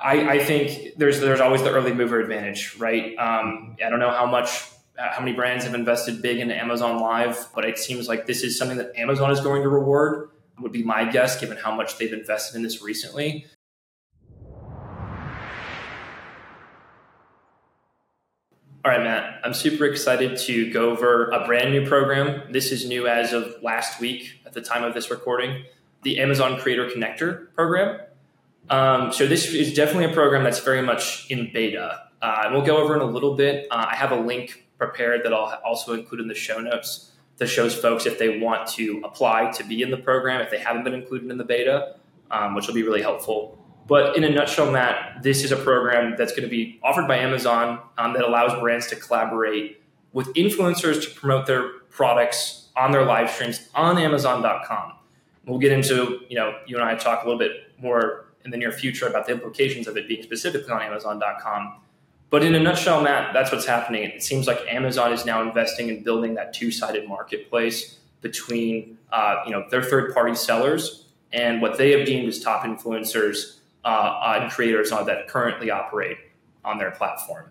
I, I think there's there's always the early mover advantage, right? Um, I don't know how much uh, how many brands have invested big into Amazon Live, but it seems like this is something that Amazon is going to reward. Would be my guess, given how much they've invested in this recently. All right, Matt, I'm super excited to go over a brand new program. This is new as of last week at the time of this recording the Amazon Creator Connector program. Um, so, this is definitely a program that's very much in beta. Uh, and we'll go over in a little bit. Uh, I have a link prepared that I'll also include in the show notes that shows folks if they want to apply to be in the program, if they haven't been included in the beta, um, which will be really helpful. But in a nutshell, Matt, this is a program that's going to be offered by Amazon um, that allows brands to collaborate with influencers to promote their products on their live streams on Amazon.com. We'll get into, you know, you and I talk a little bit more in the near future about the implications of it being specifically on Amazon.com. But in a nutshell, Matt, that's what's happening. It seems like Amazon is now investing in building that two-sided marketplace between, uh, you know, their third-party sellers and what they have deemed as top influencers uh, and creators that currently operate on their platform.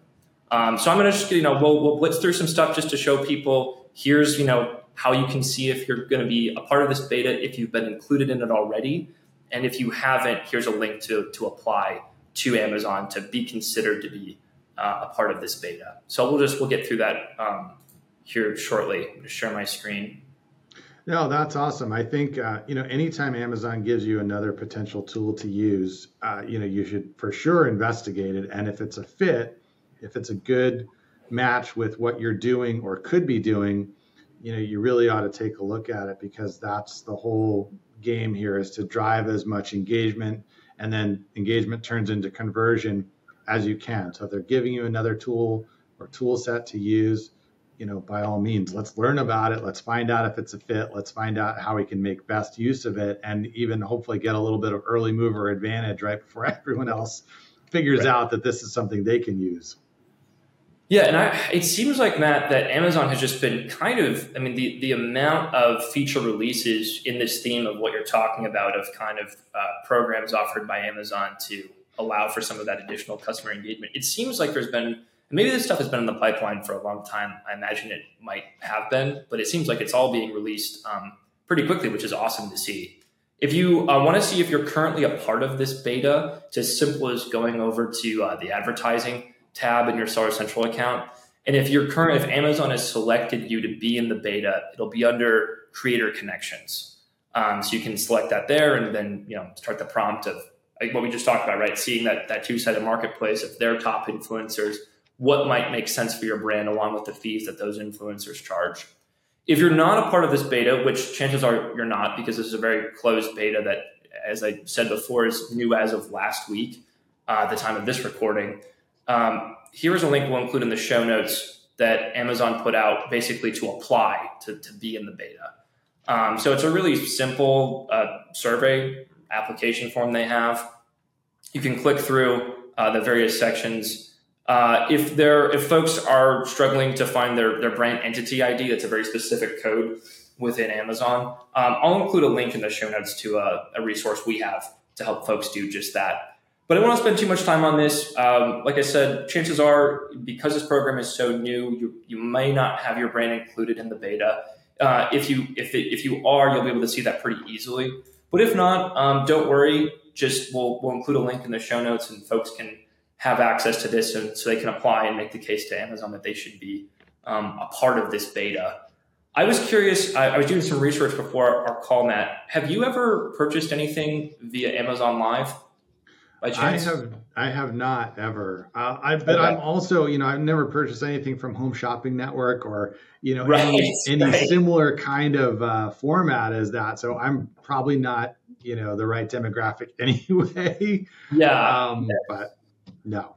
Um, so I'm going to just, you know, we'll, we'll blitz through some stuff just to show people here's, you know, how you can see if you're going to be a part of this beta, if you've been included in it already. And if you haven't, here's a link to, to apply to Amazon to be considered to be uh, a part of this beta. So we'll just, we'll get through that um, here shortly. I'm going to share my screen. No, that's awesome. I think uh, you know anytime Amazon gives you another potential tool to use, uh, you know you should for sure investigate it, and if it's a fit, if it's a good match with what you're doing or could be doing, you know you really ought to take a look at it because that's the whole game here is to drive as much engagement, and then engagement turns into conversion as you can. So if they're giving you another tool or tool set to use you know, by all means, let's learn about it. Let's find out if it's a fit. Let's find out how we can make best use of it and even hopefully get a little bit of early mover advantage right before everyone else figures right. out that this is something they can use. Yeah, and I, it seems like Matt that Amazon has just been kind of. I mean, the the amount of feature releases in this theme of what you're talking about of kind of uh, programs offered by Amazon to allow for some of that additional customer engagement. It seems like there's been maybe this stuff has been in the pipeline for a long time. I imagine it might have been, but it seems like it's all being released um, pretty quickly, which is awesome to see. If you uh, want to see if you're currently a part of this beta, it's as simple as going over to uh, the advertising tab in your Seller Central account. And if you're current, if Amazon has selected you to be in the beta, it'll be under Creator Connections. Um, so you can select that there, and then you know start the prompt of like what we just talked about, right? Seeing that that two sided marketplace of their top influencers what might make sense for your brand along with the fees that those influencers charge. If you're not a part of this beta, which chances are you're not because this is a very closed beta that, as I said before, is new as of last week, uh, the time of this recording, um, here's a link we'll include in the show notes that Amazon put out basically to apply to, to be in the beta. Um, so it's a really simple uh, survey application form they have. You can click through uh, the various sections uh, if they're if folks are struggling to find their their brand entity ID, that's a very specific code within Amazon. Um, I'll include a link in the show notes to a, a, resource we have to help folks do just that. But I don't want to spend too much time on this. Um, like I said, chances are because this program is so new, you, you may not have your brand included in the beta. Uh, if you if it, if you are, you'll be able to see that pretty easily. But if not, um, don't worry. Just we'll we'll include a link in the show notes, and folks can have access to this so they can apply and make the case to Amazon that they should be um, a part of this beta. I was curious, I, I, was doing some research before our call, Matt. Have you ever purchased anything via Amazon Live? By chance? I have I have not ever. Uh, I but okay. I'm also, you know, I've never purchased anything from Home Shopping Network or, you know, right, any, any right. similar kind of uh, format as that. So I'm probably not, you know, the right demographic anyway. Yeah. Um, but no.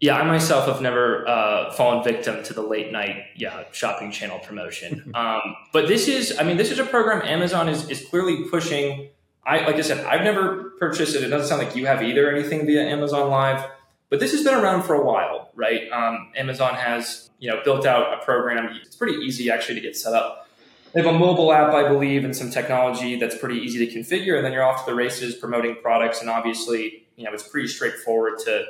Yeah, I myself have never uh, fallen victim to the late night yeah shopping channel promotion. um, but this is, I mean, this is a program Amazon is is clearly pushing. I like I said, I've never purchased it. It doesn't sound like you have either anything via Amazon Live, but this has been around for a while, right? Um, Amazon has you know built out a program. It's pretty easy actually to get set up. They have a mobile app, I believe, and some technology that's pretty easy to configure, and then you're off to the races promoting products. And obviously, you know it's pretty straightforward to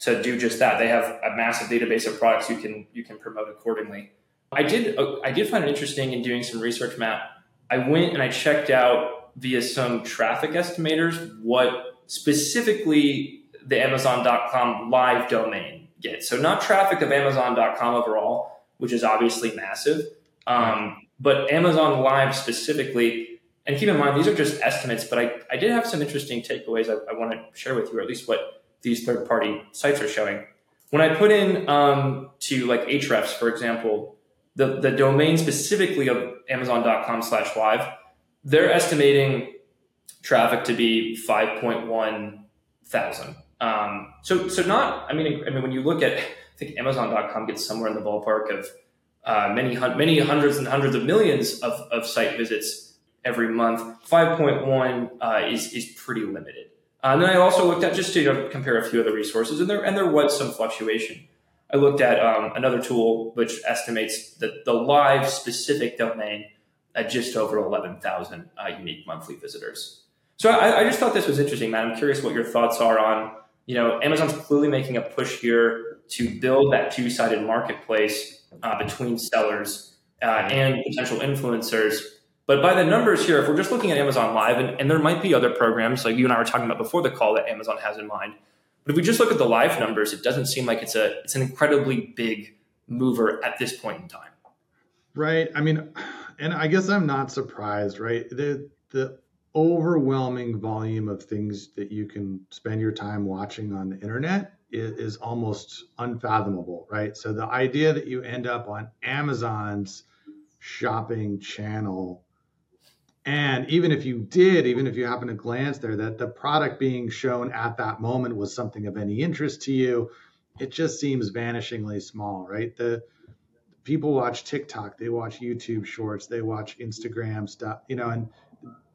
to do just that. They have a massive database of products you can you can promote accordingly. I did I did find it interesting in doing some research, Matt. I went and I checked out via some traffic estimators what specifically the Amazon.com live domain gets. So not traffic of Amazon.com overall, which is obviously massive, um, but Amazon Live specifically. And keep in mind, these are just estimates, but I, I did have some interesting takeaways I, I want to share with you, or at least what these third party sites are showing. When I put in um, to like Ahrefs, for example, the, the domain specifically of Amazon.com slash live, they're estimating traffic to be 5.1 thousand. Um, so, so not, I mean, I mean, when you look at, I think Amazon.com gets somewhere in the ballpark of uh, many, many hundreds and hundreds of millions of, of site visits every month. 5.1 uh, is, is pretty limited. Uh, and then I also looked at just to you know, compare a few other resources, and there and there was some fluctuation. I looked at um, another tool which estimates that the live specific domain at just over 11,000 uh, unique monthly visitors. So I, I, just thought this was interesting, Matt. I'm curious what your thoughts are on, you know, Amazon's clearly making a push here to build that two-sided marketplace uh, between sellers uh, and potential influencers. But by the numbers here, if we're just looking at Amazon Live, and, and there might be other programs like you and I were talking about before the call that Amazon has in mind, but if we just look at the live numbers, it doesn't seem like it's a it's an incredibly big mover at this point in time. Right. I mean, and I guess I'm not surprised. Right. The the overwhelming volume of things that you can spend your time watching on the internet is, is, almost unfathomable, right? So the idea that you end up on Amazon's shopping channel, and even if you did, even if you happen to glance there, that the product being shown at that moment was something of any interest to you, it just seems vanishingly small, right? The people watch TikTok, they watch YouTube shorts, they watch Instagram stuff, you know, and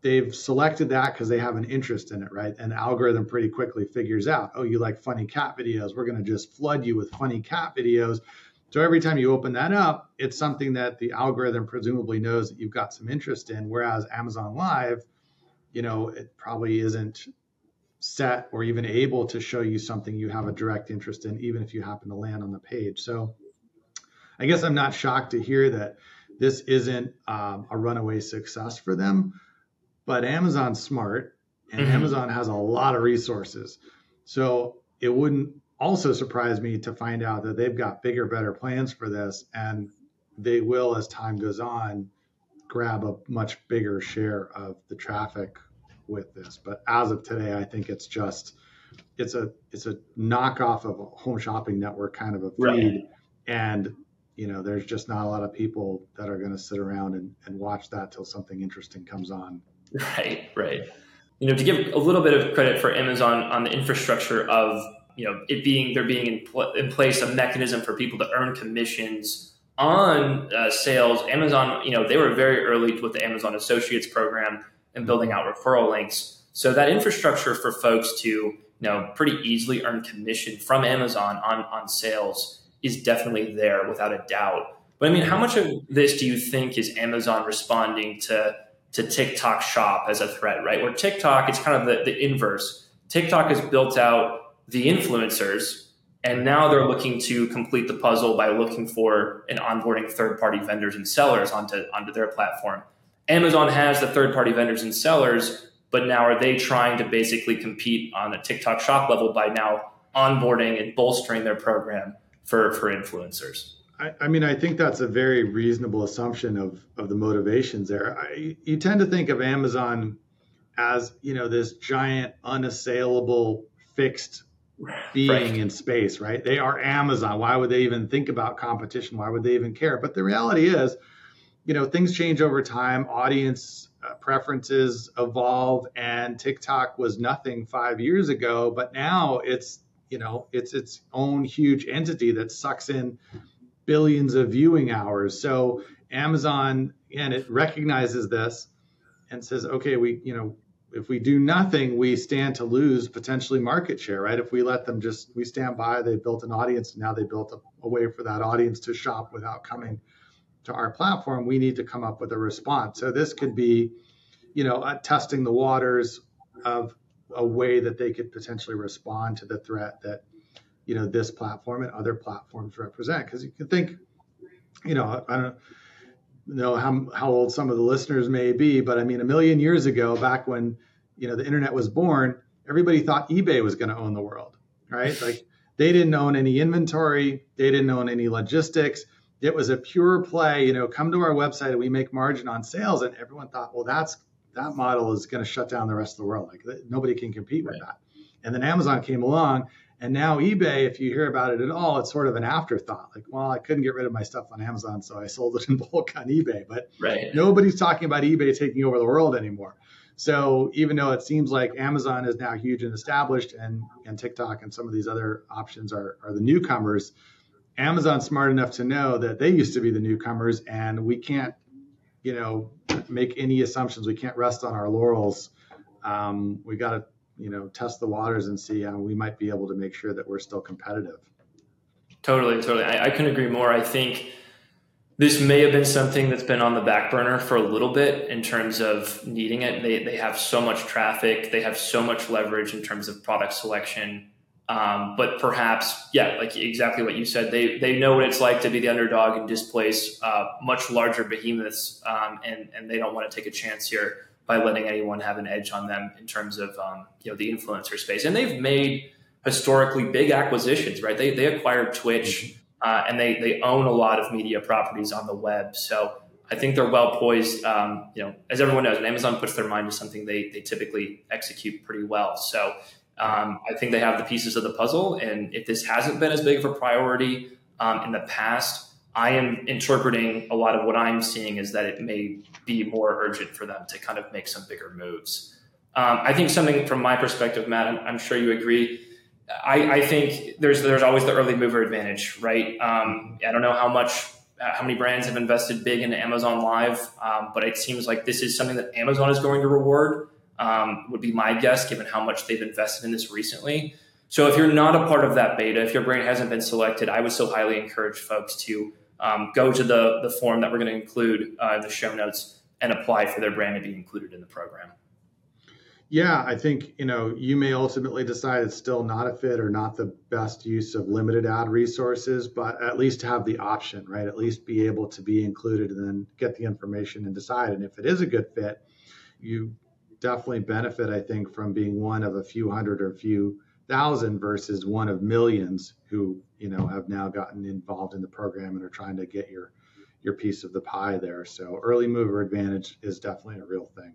they've selected that because they have an interest in it, right? And algorithm pretty quickly figures out, oh, you like funny cat videos. We're going to just flood you with funny cat videos. So every time you open that up, it's something that the algorithm presumably knows that you've got some interest in. Whereas Amazon Live, you know, it probably isn't set or even able to show you something you have a direct interest in, even if you happen to land on the page. So I guess I'm not shocked to hear that this isn't um, a runaway success for them but Amazon's smart and mm-hmm. Amazon has a lot of resources. So it wouldn't also surprise me to find out that they've got bigger, better plans for this and they will, as time goes on, grab a much bigger share of the traffic with this. But as of today, I think it's just it's a it's a knockoff of a home shopping network kind of a feed. Right. And you know, there's just not a lot of people that are going to sit around and, and watch that till something interesting comes on Right, right. You know, to give a little bit of credit for Amazon on the infrastructure of you know it being there being in, pl- in place a mechanism for people to earn commissions on uh, sales. Amazon, you know, they were very early with the Amazon Associates program and building out referral links. So that infrastructure for folks to you know pretty easily earn commission from Amazon on on sales is definitely there without a doubt. But I mean, how much of this do you think is Amazon responding to to TikTok shop as a threat, right? Where TikTok, it's kind of the, the inverse. TikTok has built out the influencers, and now they're looking to complete the puzzle by looking for and onboarding third party vendors and sellers onto, onto their platform. Amazon has the third party vendors and sellers, but now are they trying to basically compete on a TikTok shop level by now onboarding and bolstering their program for, for influencers? I, I, mean, I think that's a very reasonable assumption of of the motivations there. I, you tend to think of Amazon as you know this giant, unassailable, fixed being right. in space, right? They are Amazon. Why would they even think about competition? Why would they even care? But the reality is, you know, things change over time. Audience uh, preferences evolve, and TikTok was nothing five years ago, but now it's you know it's its own huge entity that sucks in billions of viewing hours. So Amazon, and it recognizes this and says, okay, we, you know, if we do nothing, we stand to lose potentially market share, right? If we let them just, we stand by, they built an audience, and now they built a, a way for that audience to shop without coming to our platform. We need to come up with a response. So this could be, you know, uh, testing the waters of a way that they could potentially respond to the threat that you know this platform and other platforms represent. Because you can think, you know, I don't know how how old some of the listeners may be, but I mean, a million years ago, back when you know the internet was born, everybody thought eBay was going to own the world, right? Like they didn't own any inventory, they didn't own any logistics. It was a pure play, you know, come to our website and we make margin on sales. And everyone thought, well, that's that model is going to shut down the rest of the world. Like nobody can compete with that. And then Amazon came along, and now eBay, if you hear about it at all, it's sort of an afterthought. Like, well, I couldn't get rid of my stuff on Amazon, so I sold it in bulk on eBay. But right. nobody's talking about eBay taking over the world anymore. So even though it seems like Amazon is now huge and established, and and TikTok and some of these other options are are the newcomers, Amazon's smart enough to know that they used to be the newcomers, and we can't, you know, make any assumptions. We can't rest on our laurels. Um, we got to, you know, test the waters and see how we might be able to make sure that we're still competitive. Totally, totally. I, I can agree more. I think this may have been something that's been on the back burner for a little bit in terms of needing it. They, they have so much traffic, they have so much leverage in terms of product selection. Um, but perhaps, yeah, like exactly what you said, they they know what it's like to be the underdog and displace uh, much larger behemoths, um, and and they don't want to take a chance here by letting anyone have an edge on them in terms of um, you know the influencer space. And they've made historically big acquisitions, right? They they acquired Twitch, uh, and they they own a lot of media properties on the web. So I think they're well poised. Um, you know, as everyone knows, when Amazon puts their mind to something, they they typically execute pretty well. So um, I think they have the pieces of the puzzle. And if this hasn't been as big of a priority um, in the past, I am interpreting a lot of what I'm seeing is that it may be more urgent for them to kind of make some bigger moves. Um, I think something from my perspective, Matt, I'm, I'm sure you agree. I, I, think there's there's always the early mover advantage, right? Um, I don't know how much how many brands have invested big into Amazon Live, um, but it seems like this is something that Amazon is going to reward um, would be my guess, given how much they've invested in this recently. So if you're not a part of that beta, if your brand hasn't been selected, I would still highly encourage folks to um, go to the, the form that we're going to include uh, in the show notes and apply for their brand to be included in the program. Yeah, I think you know you may ultimately decide it's still not a fit or not the best use of limited ad resources, but at least have the option, right? At least be able to be included and then get the information and decide. And if it is a good fit, you definitely benefit, I think, from being one of a few hundred or a few thousand versus one of millions who, you know, have now gotten involved in the program and are trying to get your your piece of the pie there. So early mover advantage is definitely a real thing.